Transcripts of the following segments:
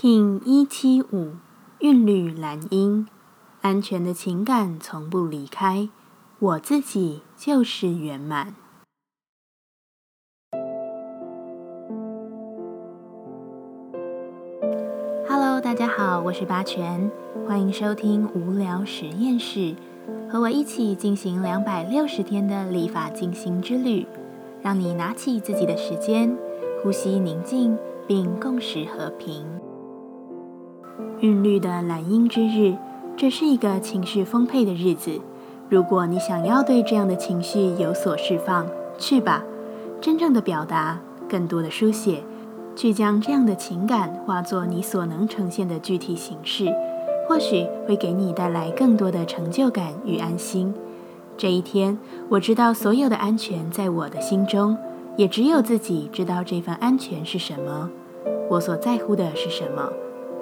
King 一七五韵律蓝音，安全的情感从不离开，我自己就是圆满。Hello，大家好，我是八全，欢迎收听无聊实验室，和我一起进行两百六十天的立法进行之旅，让你拿起自己的时间，呼吸宁静，并共识和平。韵律的蓝音之日，这是一个情绪丰沛的日子。如果你想要对这样的情绪有所释放，去吧，真正的表达，更多的书写，去将这样的情感化作你所能呈现的具体形式，或许会给你带来更多的成就感与安心。这一天，我知道所有的安全在我的心中，也只有自己知道这份安全是什么。我所在乎的是什么？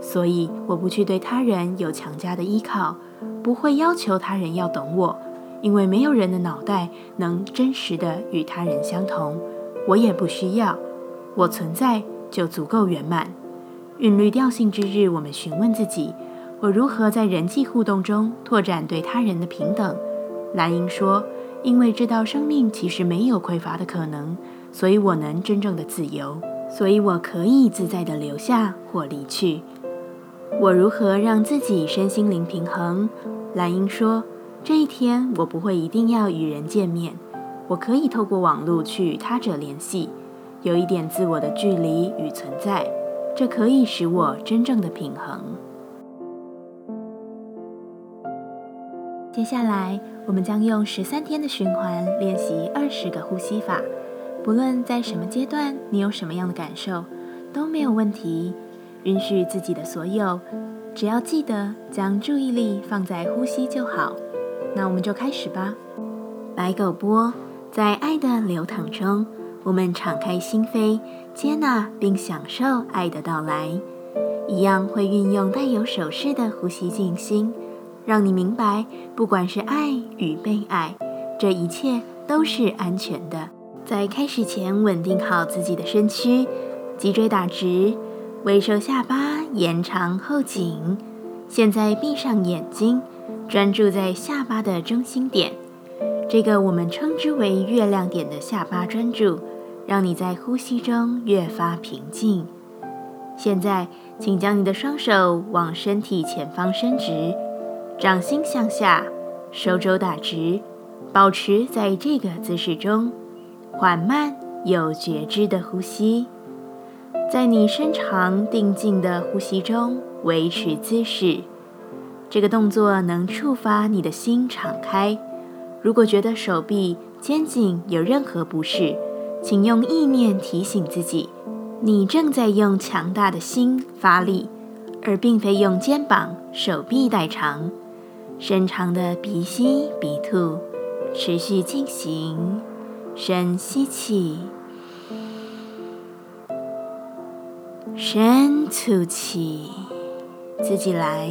所以，我不去对他人有强加的依靠，不会要求他人要懂我，因为没有人的脑袋能真实的与他人相同。我也不需要，我存在就足够圆满。韵律调性之日，我们询问自己：我如何在人际互动中拓展对他人的平等？蓝英说：因为知道生命其实没有匮乏的可能，所以我能真正的自由，所以我可以自在的留下或离去。我如何让自己身心灵平衡？蓝英说：“这一天，我不会一定要与人见面，我可以透过网络去与他者联系，有一点自我的距离与存在，这可以使我真正的平衡。”接下来，我们将用十三天的循环练习二十个呼吸法。不论在什么阶段，你有什么样的感受，都没有问题。允许自己的所有，只要记得将注意力放在呼吸就好。那我们就开始吧。白狗波，在爱的流淌中，我们敞开心扉，接纳并享受爱的到来。一样会运用带有手势的呼吸静心，让你明白，不管是爱与被爱，这一切都是安全的。在开始前，稳定好自己的身躯，脊椎打直。微收下巴，延长后颈。现在闭上眼睛，专注在下巴的中心点，这个我们称之为月亮点的下巴专注，让你在呼吸中越发平静。现在，请将你的双手往身体前方伸直，掌心向下，手肘打直，保持在这个姿势中，缓慢有觉知的呼吸。在你深长定静的呼吸中维持姿势，这个动作能触发你的心敞开。如果觉得手臂、肩颈有任何不适，请用意念提醒自己，你正在用强大的心发力，而并非用肩膀、手臂代偿。深长的鼻吸鼻吐，持续进行。深吸气。深吐气，自己来。